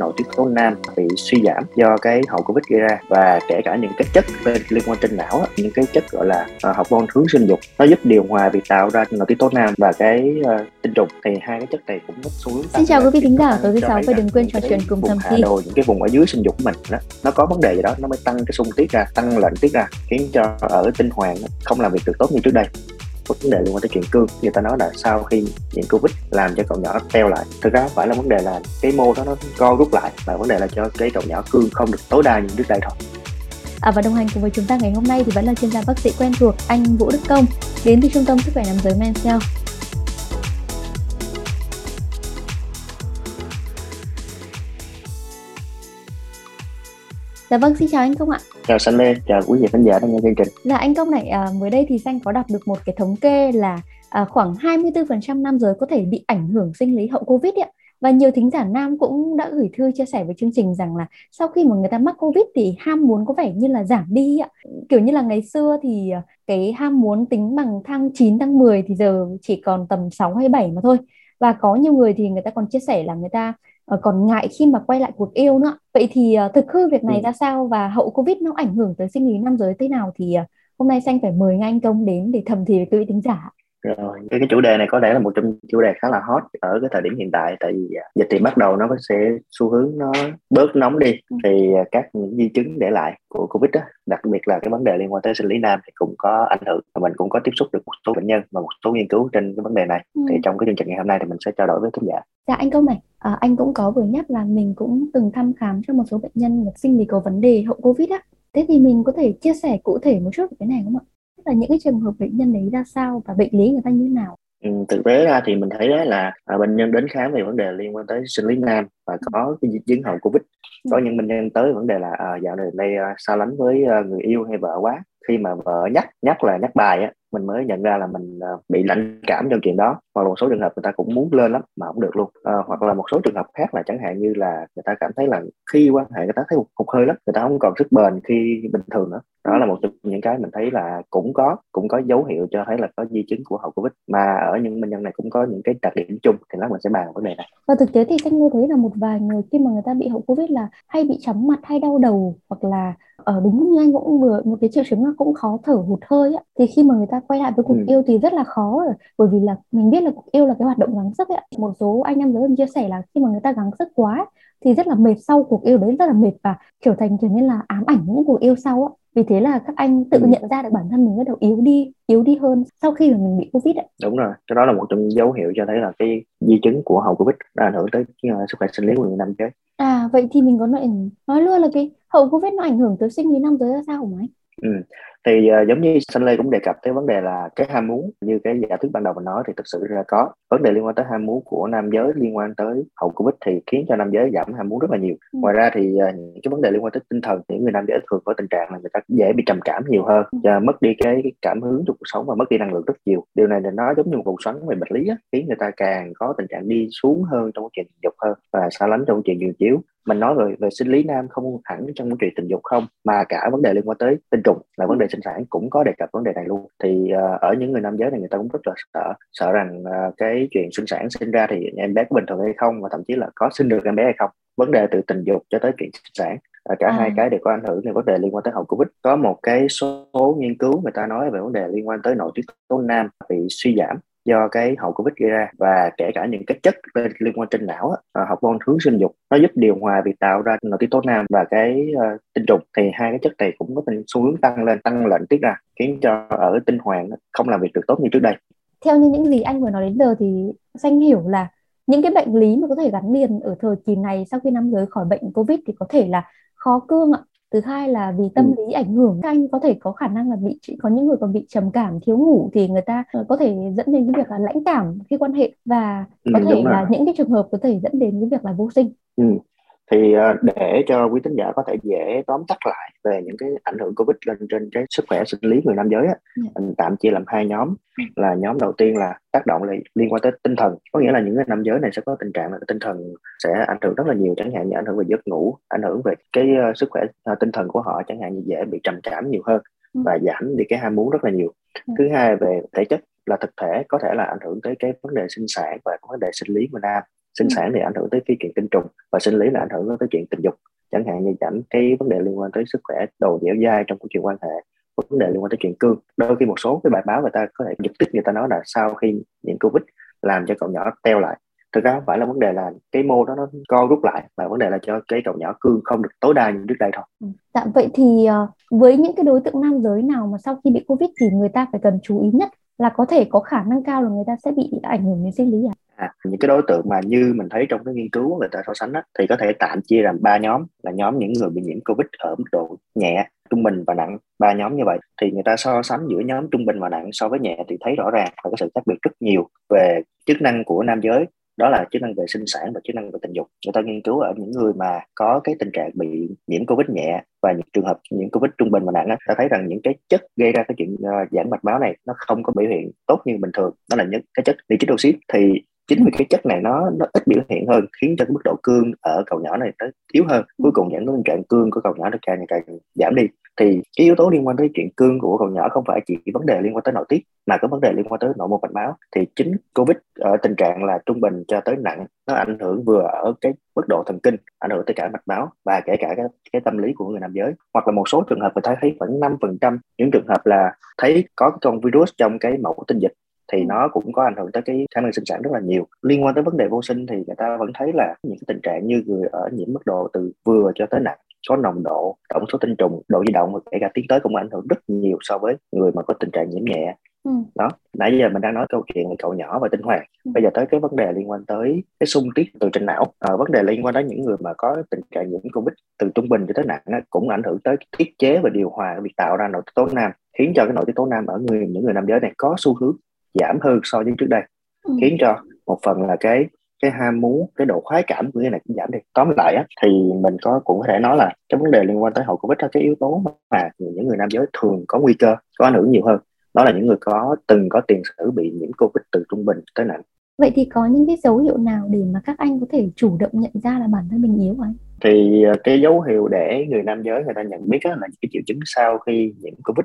nội tiết tố nam bị suy giảm do cái hậu covid gây ra và kể cả những cái chất liên quan trên não những cái chất gọi là uh, hormone hướng sinh dục nó giúp điều hòa việc tạo ra nội tiết tố nam và cái uh, tinh trùng. Thì hai cái chất này cũng có xu hướng Xin chào quý vị thính giả tối thứ sáu và đừng quên trò chuyện cùng Thầm Thi đồ những cái vùng ở dưới sinh dục của mình đó nó có vấn đề gì đó nó mới tăng cái xung tiết ra tăng lệnh tiết ra khiến cho ở tinh hoàng không làm việc được tốt như trước đây vấn đề liên quan tới chuyện cương. Người ta nói là sau khi nhiễm covid làm cho cậu nhỏ teo lại. Thực ra không phải là vấn đề là cái mô đó nó co rút lại mà vấn đề là cho cái cậu nhỏ cương không được tối đa như trước đây thôi. À, và đồng hành cùng với chúng ta ngày hôm nay thì vẫn là chuyên gia bác sĩ quen thuộc anh Vũ Đức Công. Đến từ trung tâm sức khỏe nam giới Mansell. Dạ vâng, xin chào anh Công ạ. Chào Sanh Lê, chào quý vị khán giả đang nghe chương trình. Dạ anh Công này, à, mới đây thì Xanh có đọc được một cái thống kê là à, khoảng 24% nam giới có thể bị ảnh hưởng sinh lý hậu Covid ạ. Và nhiều thính giả nam cũng đã gửi thư chia sẻ với chương trình rằng là sau khi mà người ta mắc Covid thì ham muốn có vẻ như là giảm đi ạ. Kiểu như là ngày xưa thì à, cái ham muốn tính bằng thang 9, thang 10 thì giờ chỉ còn tầm 6 hay 7 mà thôi. Và có nhiều người thì người ta còn chia sẻ là người ta còn ngại khi mà quay lại cuộc yêu nữa vậy thì uh, thực hư việc này ừ. ra sao và hậu covid nó ảnh hưởng tới sinh lý nam giới thế nào thì uh, hôm nay xanh phải mời ngay anh công đến để thầm thì với quý vị tính giả rồi cái, cái chủ đề này có lẽ là một trong chủ đề khá là hot ở cái thời điểm hiện tại tại vì dịch thì bắt đầu nó sẽ xu hướng nó bớt nóng đi ừ. thì các những di chứng để lại của covid đó đặc biệt là cái vấn đề liên quan tới sinh lý nam thì cũng có ảnh hưởng và mình cũng có tiếp xúc được một số bệnh nhân và một số nghiên cứu trên cái vấn đề này ừ. thì trong cái chương trình ngày hôm nay thì mình sẽ trao đổi với khán giả dạ anh công này à, anh cũng có vừa nhắc là mình cũng từng thăm khám cho một số bệnh nhân sinh lý có vấn đề hậu covid á. Thế thì mình có thể chia sẻ cụ thể một chút về cái này không ạ? Là những cái trường hợp bệnh nhân ấy ra sao và bệnh lý người ta như nào? Ừ, thực tế ra thì mình thấy đó là à, bệnh nhân đến khám về vấn đề liên quan tới sinh lý nam và có cái chứng hậu covid. Có những bệnh nhân tới vấn đề là à, dạo này đây à, xa lánh với à, người yêu hay vợ quá. Khi mà vợ nhắc nhắc là nhắc bài á mình mới nhận ra là mình ờ, bị lãnh cảm trong chuyện đó. Hoặc là một số trường hợp người ta cũng muốn lên lắm mà không được luôn. À, hoặc là một số trường hợp khác là chẳng hạn như là người ta cảm thấy là khi quan hệ người ta thấy hụt hơi lắm người ta không còn sức bền khi bình thường nữa. Đó là một trong những cái mình thấy là cũng có cũng có dấu hiệu cho thấy là có di chứng của hậu covid. Mà ở những bệnh nhân này cũng có những cái đặc điểm chung thì lát mình sẽ bàn vấn đề này. Và thực tế thì cách nghe thấy là một vài người khi mà người ta bị hậu covid là hay bị chóng mặt hay đau đầu hoặc là ở đúng như anh cũng vừa một cái triệu chứng là cũng khó thở hụt hơi á. Thì khi mà người ta quay lại với cuộc ừ. yêu thì rất là khó rồi bởi vì là mình biết là cuộc yêu là cái hoạt động gắng sức ấy một số anh em giới chia sẻ là khi mà người ta gắng sức quá thì rất là mệt sau cuộc yêu đấy rất là mệt và trở thành trở nên là ám ảnh những cuộc yêu sau á vì thế là các anh tự ừ. nhận ra được bản thân mình bắt đầu yếu đi yếu đi hơn sau khi mà mình bị covid ấy. đúng rồi cái đó là một trong những dấu hiệu cho thấy là cái di chứng của hậu covid đã ảnh hưởng tới uh, sức khỏe sinh lý của người nam giới à vậy thì mình có nói nói luôn là cái hậu covid nó ảnh hưởng tới sinh lý nam giới ra sao hả anh ừ. Thì uh, giống như Sanh Lê cũng đề cập tới vấn đề là cái ham muốn như cái giả thuyết ban đầu mình nói thì thực sự ra có. Vấn đề liên quan tới ham muốn của nam giới liên quan tới hậu covid thì khiến cho nam giới giảm ham muốn rất là nhiều. Ừ. ngoài ra thì uh, những cái vấn đề liên quan tới tinh thần những người nam giới thường có tình trạng là người ta dễ bị trầm cảm nhiều hơn ừ. và mất đi cái cảm hứng trong cuộc sống và mất đi năng lượng rất nhiều. Điều này thì nó giống như một vòng xoắn về bệnh lý á, khiến người ta càng có tình trạng đi xuống hơn trong chuyện tình dục hơn và xa lánh trong chuyện giường chiếu mình nói về về sinh lý nam không hẳn trong chuyện tình dục không mà cả vấn đề liên quan tới tinh trùng là vấn đề sinh sản cũng có đề cập vấn đề này luôn. Thì uh, ở những người nam giới này người ta cũng rất là sợ sợ rằng uh, cái chuyện sinh sản sinh ra thì em bé có bình thường hay không và thậm chí là có sinh được em bé hay không. Vấn đề từ tình dục cho tới chuyện sinh sản uh, cả à. hai cái đều có ảnh hưởng đến vấn đề liên quan tới hậu covid. Có một cái số nghiên cứu người ta nói về vấn đề liên quan tới nội tiết tố nam bị suy giảm do cái hậu covid gây ra và kể cả những cái chất liên quan trên não ờ, học môn hướng sinh dục nó giúp điều hòa việc tạo ra nội tiết tố nam và cái uh, tinh trùng. Thì hai cái chất này cũng có xu hướng tăng lên tăng lệnh tiết ra khiến cho ở tinh hoàng không làm việc được tốt như trước đây. Theo như những gì anh vừa nói đến giờ thì xanh hiểu là những cái bệnh lý mà có thể gắn liền ở thời kỳ này sau khi nam giới khỏi bệnh covid thì có thể là khó cương ạ thứ hai là vì tâm ừ. lý ảnh hưởng các anh có thể có khả năng là bị có những người còn bị trầm cảm thiếu ngủ thì người ta ờ, có thể dẫn đến cái việc là lãnh cảm khi quan hệ. Và ừ, có thể là những cái trường hợp có thể dẫn đến cái việc là vô sinh. Ừ thì ờ, để cho quý tín giả có thể dễ tóm tắt lại về những cái ảnh hưởng covid lên trên cái sức khỏe sinh lý người nam giới á, yeah. Dạ. mình tạm chia làm hai nhóm ừ. là nhóm đầu tiên là tác động là liên quan tới tinh thần có nghĩa là những người nam giới này sẽ có tình trạng là tinh thần sẽ ảnh hưởng rất là nhiều chẳng hạn như ảnh hưởng về giấc ngủ ảnh hưởng về cái uh, sức khỏe uh, tinh thần của họ chẳng hạn như dễ bị trầm cảm nhiều hơn ừ. và giảm đi cái ham muốn rất là nhiều ừ. thứ hai về thể chất là thực thể có thể là ảnh hưởng tới cái vấn đề sinh sản và vấn đề sinh lý của nam sinh ừ. sản thì ảnh hưởng tới cái chuyện tinh trùng và sinh lý là ảnh hưởng tới chuyện tình dục chẳng hạn như giảm cái vấn đề liên quan tới sức khỏe đầu dẻo dai trong câu chuyện quan hệ vấn đề liên quan tới chuyện cương đôi khi một số cái bài báo người ta có thể giật tích người ta nói là sau khi nhiễm covid làm cho cậu nhỏ teo lại thực ra không phải là vấn đề là cái mô đó nó co rút lại mà vấn đề là cho cái cậu nhỏ cương không được tối đa như trước đây thôi ừ. dạ vậy thì ờ, với những cái đối tượng nam giới nào mà sau khi bị covid thì người ta phải cần chú ý nhất là có thể có khả năng cao là người ta sẽ bị ảnh hưởng đến sinh lý à? À, những cái đối tượng mà như mình thấy trong cái nghiên cứu người ta so sánh đó, thì có thể tạm chia làm ba nhóm là nhóm những người bị nhiễm covid ở mức độ nhẹ trung bình và nặng ba nhóm như vậy thì người ta so sánh giữa nhóm trung bình và nặng so với nhẹ thì thấy rõ ràng là có sự khác biệt rất nhiều về chức năng của nam giới đó là chức năng về sinh sản và chức năng về tình dục. Người ta nghiên cứu ở những người mà có cái tình trạng bị nhiễm covid nhẹ và những trường hợp nhiễm covid trung bình và nặng ta thấy rằng những cái chất gây ra cái chuyện ờ, giãn mạch máu này nó không có biểu hiện tốt như bình thường. Đó là những cái chất nitric oxide thì chính vì cái chất này nó nó ít biểu hiện hơn, khiến cho cái mức độ cương ở cầu nhỏ này nó yếu hơn. Cuối cùng dẫn đến tình trạng cương của cầu nhỏ nó càng ngày càng giảm đi thì cái yếu tố liên quan tới chuyện cương của cậu nhỏ không phải chỉ vấn đề liên quan tới nội tiết mà có vấn đề liên quan tới nội mô mạch máu. Thì chính covid ở tình trạng là trung bình cho tới nặng nó ảnh hưởng vừa ở cái mức độ thần kinh ảnh hưởng tới cả mạch máu và kể cả cái, cái tâm lý của người nam giới. Hoặc là một số trường hợp người ta thấy khoảng năm phần trăm những trường hợp là thấy có con virus trong cái mẫu tinh dịch thì nó cũng có ảnh hưởng tới cái khả năng sinh sản rất là nhiều. Liên quan tới vấn đề vô sinh thì người ta vẫn thấy là những cái tình trạng như người ở nhiễm mức độ từ vừa cho tới nặng số nồng độ tổng số tinh trùng độ di động và kể cả tiến tới cũng ảnh hưởng rất nhiều so với người mà có tình trạng nhiễm nhẹ Ừ. đó nãy giờ mình đang nói câu chuyện về cậu nhỏ và tinh hoàn ừ. bây giờ tới cái vấn đề liên quan tới cái xung tiết từ trên não à, vấn đề liên quan tới những người mà có tình trạng nhiễm covid từ trung bình cho tới nặng á, cũng ảnh hưởng tới thiết chế và điều hòa việc tạo ra nội tiết tố nam khiến cho cái nội tiết tố nam ở người những người nam giới này có xu hướng giảm hơn so với trước đây ừ. khiến cho một phần là cái cái ham muốn cái độ khoái cảm của cái này cũng giảm đi. Tóm lại á, thì mình có cũng có thể nói là cái vấn đề liên quan tới hậu covid là cái yếu tố mà những người nam giới thường có nguy cơ có ảnh hưởng nhiều hơn. Đó là những người có từng có tiền sử bị nhiễm covid từ trung bình tới nặng. Vậy thì có những cái dấu hiệu nào để mà các anh có thể chủ động nhận ra là bản thân mình yếu anh? Thì ờ, cái dấu hiệu để người nam giới người ta nhận biết là những cái triệu chứng sau khi nhiễm covid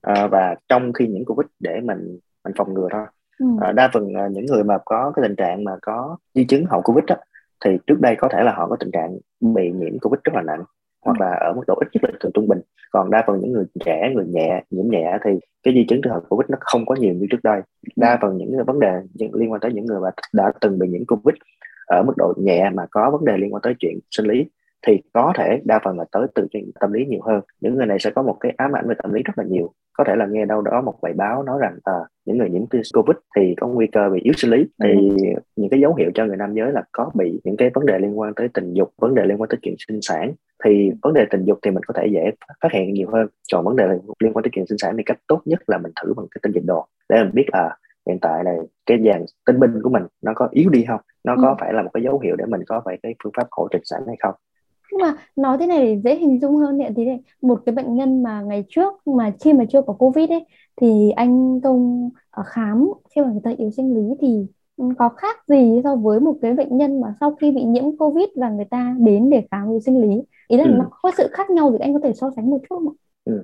à, và trong khi nhiễm covid để mình mình phòng ngừa thôi ừ. à, đa phần à, những người mà có cái tình trạng mà có di chứng hậu covid đó, thì trước đây có thể là họ có tình trạng bị nhiễm covid rất là nặng hoặc ừ. là ở mức độ ít nhất là từ trung bình còn đa phần những người trẻ người nhẹ nhiễm nhẹ thì cái di chứng từ hậu covid nó không có nhiều như trước đây đa ừ. phần những vấn đề liên quan tới những người mà đã từng bị nhiễm covid ở mức độ nhẹ mà có vấn đề liên quan tới chuyện sinh lý thì có thể đa phần là tới từ chuyện tâm lý nhiều hơn những người này sẽ có một cái ám ảnh về tâm lý rất là nhiều có thể là nghe đâu đó một bài báo nói rằng à, những người nhiễm covid thì có nguy cơ bị yếu sinh lý. Thì ừ. những cái dấu hiệu cho người nam giới là có bị những cái vấn đề liên quan tới tình dục vấn đề liên quan tới chuyện sinh sản. Thì vấn đề tình dục thì mình có thể dễ phát hiện nhiều hơn. Còn vấn đề liên quan tới chuyện sinh sản thì cách tốt nhất là mình thử bằng cái tinh dịch đồ. Để mình biết là hiện tại này cái dàn tinh binh của mình nó có yếu đi không? Nó có ừ. phải là một cái dấu hiệu để mình có phải cái phương pháp hỗ trợ sản hay không nhưng mà nói thế này để dễ hình dung hơn thì này một cái bệnh nhân mà ngày trước mà khi mà chưa có covid ấy thì anh công ở khám khi mà người ta yếu sinh lý thì có khác gì so với một cái bệnh nhân mà sau khi bị nhiễm covid và người ta đến để khám yếu sinh lý ý là ừ. nó có sự khác nhau thì anh có thể so sánh một chút không ạ? Ừ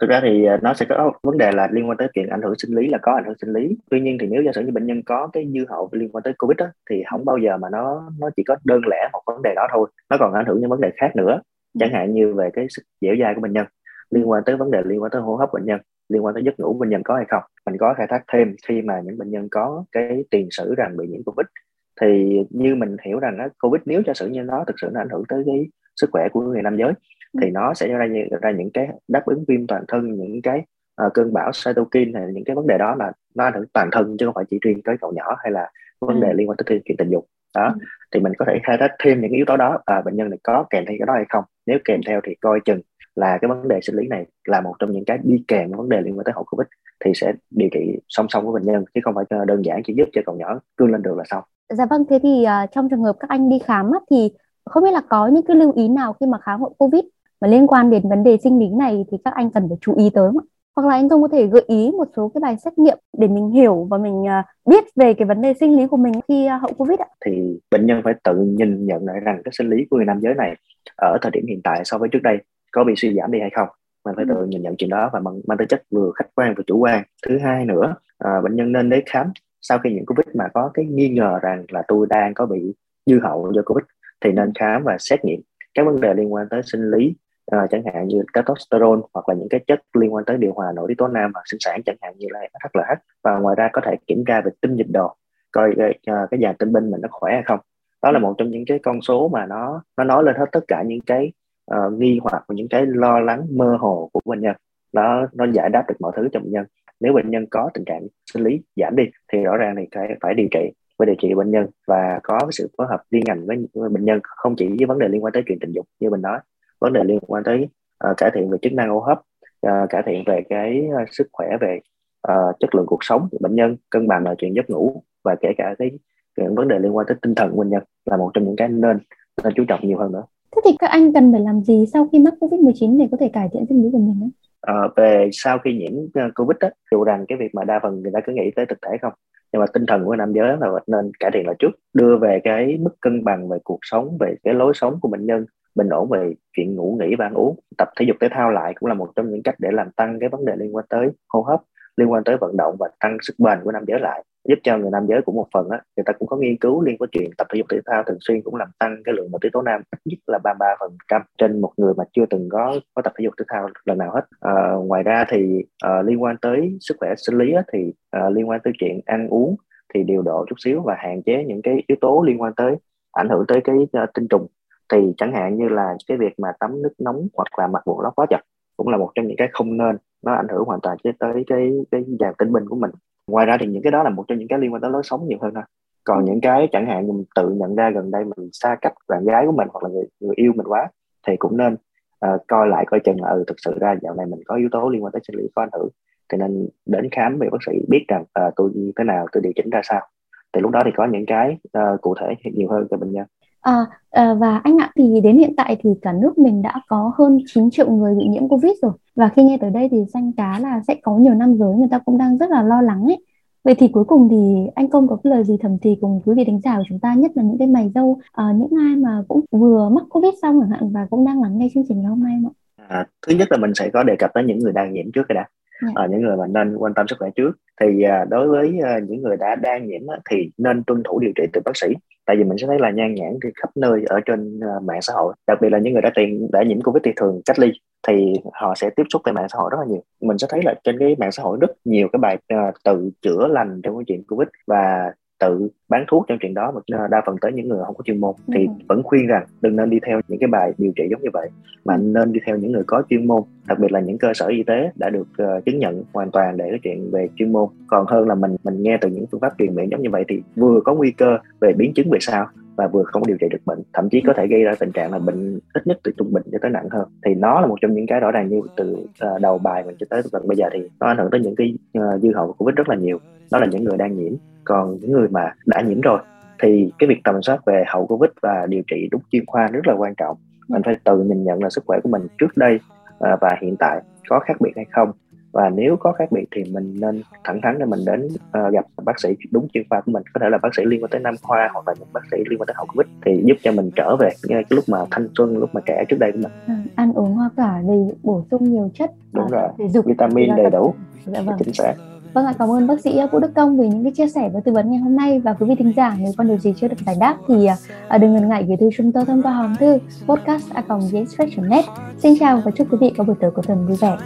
thực ra thì à, nó sẽ có vấn đề là liên quan tới chuyện ảnh hưởng sinh lý là có ảnh hưởng sinh lý. Tuy nhiên thì nếu giả sử như bệnh nhân có cái dư hậu liên quan tới covid đó, thì không bao giờ mà nó nó chỉ có đơn lẻ một vấn đề đó thôi. Nó còn ảnh hưởng những vấn đề khác nữa. Chẳng hạn như về cái sức dẻo dai của bệnh nhân liên quan tới vấn đề liên quan tới hô hấp bệnh nhân liên quan tới giấc ngủ bệnh nhân có hay không. Mình có khai thác thêm khi mà những bệnh nhân có cái tiền sử rằng bị nhiễm covid. Thì như mình hiểu rằng đó, covid nếu cho sử như nó thực sự nó ảnh hưởng tới cái sức khỏe của người nam giới thì nó sẽ ra ra những cái đáp ứng viêm toàn thân những cái uh, cơn bão cytokine hay những cái vấn đề đó là nó ảnh hưởng toàn thân chứ không phải chỉ riêng tới cậu nhỏ hay là vấn đề ừ. liên quan tới chuyện tình dục đó ừ. thì mình có thể khai thác thêm những yếu tố đó à, bệnh nhân này có kèm theo cái đó hay không nếu kèm theo thì coi chừng là cái vấn đề sinh lý này là một trong những cái đi kèm vấn đề liên quan tới hậu covid thì sẽ điều trị song song với bệnh nhân chứ không phải đơn giản chỉ giúp cho cậu nhỏ cương lên được là xong dạ vâng thế thì uh, trong trường hợp các anh đi khám á, thì không biết là có những cái lưu ý nào khi mà khám hậu covid mà liên quan đến vấn đề sinh lý này thì các anh cần phải chú ý tới không? hoặc là anh Thông có thể gợi ý một số cái bài xét nghiệm để mình hiểu và mình uh, biết về cái vấn đề sinh lý của mình khi uh, hậu Covid ạ? Thì bệnh nhân phải tự nhìn nhận lại rằng cái sinh lý của người nam giới này ở thời điểm hiện tại so với trước đây có bị suy giảm đi hay không. Mình phải ừ. tự nhìn nhận chuyện đó và mang, mang tính chất vừa khách quan vừa chủ quan. Thứ hai nữa, uh, bệnh nhân nên đến khám sau khi nhiễm covid mà có cái nghi ngờ rằng là tôi đang có bị dư hậu do covid thì nên khám và xét nghiệm các vấn đề liên quan tới sinh lý uh, chẳng hạn như testosterone hoặc là những cái chất liên quan tới điều hòa nội tiết tố nam và sinh sản chẳng hạn như là HLH và ngoài ra có thể kiểm tra về tinh dịch đồ coi cái, uh, cái dàn tinh binh mình nó khỏe hay không. Đó là một trong những cái con số mà nó nó nói lên hết tất cả những cái uh, nghi hoặc và những cái lo lắng mơ hồ của bệnh nhân. Nó nó giải đáp được mọi thứ cho bệnh nhân. Nếu bệnh nhân có tình trạng sinh lý giảm đi thì rõ ràng thì phải phải điều trị phải điều trị bệnh nhân. Và có sự phối hợp liên ngành với bệnh nhân không chỉ với vấn đề liên quan tới chuyện tình dục như mình nói vấn đề liên quan tới uh, cải thiện về chức năng hô hấp uh, cải thiện về cái uh, sức khỏe về uh, chất lượng cuộc sống của bệnh nhân cân bằng là chuyện giấc ngủ và kể cả cái, cái vấn đề liên quan tới tinh thần của bệnh nhân là một trong những cái nên nên chú trọng nhiều hơn nữa thế thì các anh cần phải làm gì sau khi mắc covid 19 để có thể cải thiện sinh lý của mình ấy? À, về sau khi nhiễm covid đó, dù rằng cái việc mà đa phần người ta cứ nghĩ tới thực thể không nhưng mà tinh thần của nam giới là nên cải thiện là trước đưa về cái mức cân bằng về cuộc sống về cái lối sống của bệnh nhân bình ổn về chuyện ngủ nghỉ và ăn uống. Tập thể dục thể thao lại cũng là một trong những cách để làm tăng cái vấn đề liên quan tới hô hấp liên quan tới vận động và tăng sức bền của nam giới lại giúp cho người nam giới cũng một phần á người ta cũng có nghiên cứu liên quan chuyện tập thể dục thể thao thường xuyên cũng làm tăng cái lượng nội tiết tố nam ít nhất là 33 phần trăm trên một người mà chưa từng có có tập thể dục thể thao lần nào hết. À, ngoài ra thì à, liên quan tới sức khỏe sinh lý á, thì à, liên quan tới chuyện ăn uống thì điều độ chút xíu và hạn chế những cái yếu tố liên quan tới ảnh hưởng tới cái uh, tinh trùng thì chẳng hạn như là cái việc mà tắm nước nóng hoặc là mặc quần lót quá chặt cũng là một trong những cái không nên nó ảnh hưởng hoàn toàn tới cái cái dàn tinh binh của mình. Ngoài ra thì những cái đó là một trong những cái liên quan tới lối sống nhiều hơn thôi. Còn những cái chẳng hạn như mình tự nhận ra gần đây mình xa cách bạn gái của mình hoặc là người, người yêu mình quá thì cũng nên uh, coi lại coi chừng là ừ thực sự ra dạo này mình có yếu tố liên quan tới sinh lý có ảnh hưởng. Thì nên đến khám về bác sĩ biết rằng uh, tôi như thế nào tôi điều chỉnh ra sao. Thì lúc đó thì có những cái uh, cụ thể nhiều hơn cho bệnh nhân À, à, và anh ạ thì đến hiện tại thì cả nước mình đã có hơn 9 triệu người bị nhiễm Covid rồi và khi nghe tới đây thì danh cá là sẽ có nhiều nam giới người ta cũng đang rất là lo lắng ấy Vậy thì cuối cùng thì anh Công có cái lời gì thầm thì cùng quý vị đánh giá của chúng ta nhất là những cái mày dâu à, những ai mà cũng vừa mắc Covid xong chẳng hạn và cũng đang lắng nghe chương trình ngày hôm nay không ạ? À, thứ nhất là mình sẽ có đề cập tới những người đang nhiễm trước cái đã yeah. Dạ. à, những người mà nên quan tâm sức khỏe trước thì à, đối với à, những người đã đang nhiễm á, thì nên tuân thủ điều trị từ bác sĩ tại vì mình sẽ thấy là nhan nhản thì khắp nơi ở trên ờ, mạng xã hội đặc biệt là những người đã tiền đã nhiễm covid thì thường cách ly thì họ sẽ tiếp xúc với mạng xã hội rất là nhiều. Mình sẽ thấy là trên cái mạng xã hội rất nhiều cái bài ờ, uh, tự chữa lành trong cái chuyện covid và tự bán thuốc trong chuyện đó mà đa phần tới những người không có chuyên môn. Thì ừ. vẫn khuyên rằng đừng nên đi theo những cái bài điều trị giống như vậy mà nên đi theo những người có chuyên môn đặc biệt là những cơ sở y tế đã được uh, chứng nhận hoàn toàn để cái chuyện về chuyên môn. Còn hơn là mình mình nghe từ những phương pháp truyền miệng giống như vậy thì vừa có nguy cơ về biến chứng về sau và vừa không điều trị được bệnh thậm chí có thể gây ra tình trạng là bệnh ít nhất từ trung bình cho tới nặng hơn. Thì nó là một trong những cái rõ ràng như từ uh, đầu bài mình cho tới tận bây giờ thì nó ảnh hưởng tới những cái uh, dư hậu của covid rất là nhiều. Đó là những người đang nhiễm. Còn những người mà đã nhiễm rồi thì cái việc tầm soát về hậu covid và điều trị đúng chuyên khoa rất là quan trọng. Mình phải tự nhìn nhận là sức khỏe của mình trước đây uh, và hiện tại có khác biệt hay không và nếu có khác biệt thì mình nên thẳng thắn để mình đến uh, gặp bác sĩ đúng chuyên khoa của mình. Có thể là bác sĩ liên quan tới nam khoa hoặc là những bác sĩ liên quan tới hậu covid thì giúp cho mình trở về ngay cái lúc mà thanh xuân lúc mà trẻ trước đây của mình. À, ăn uống hoa quả đầy bổ sung nhiều chất đúng rồi thể dục vitamin đầy đủ. Dạ vâng. chính xác. Vâng ạ, cảm ơn bác sĩ Vũ Đức Công vì những cái chia sẻ và tư vấn ngày hôm nay. Và quý vị thính giả nếu có điều gì chưa được giải đáp thì uh, đừng ngần ngại gửi thư chúng tôi thông qua hòm thư podcast net. Xin chào và chúc quý vị có buổi tối cuối tuần vui vẻ.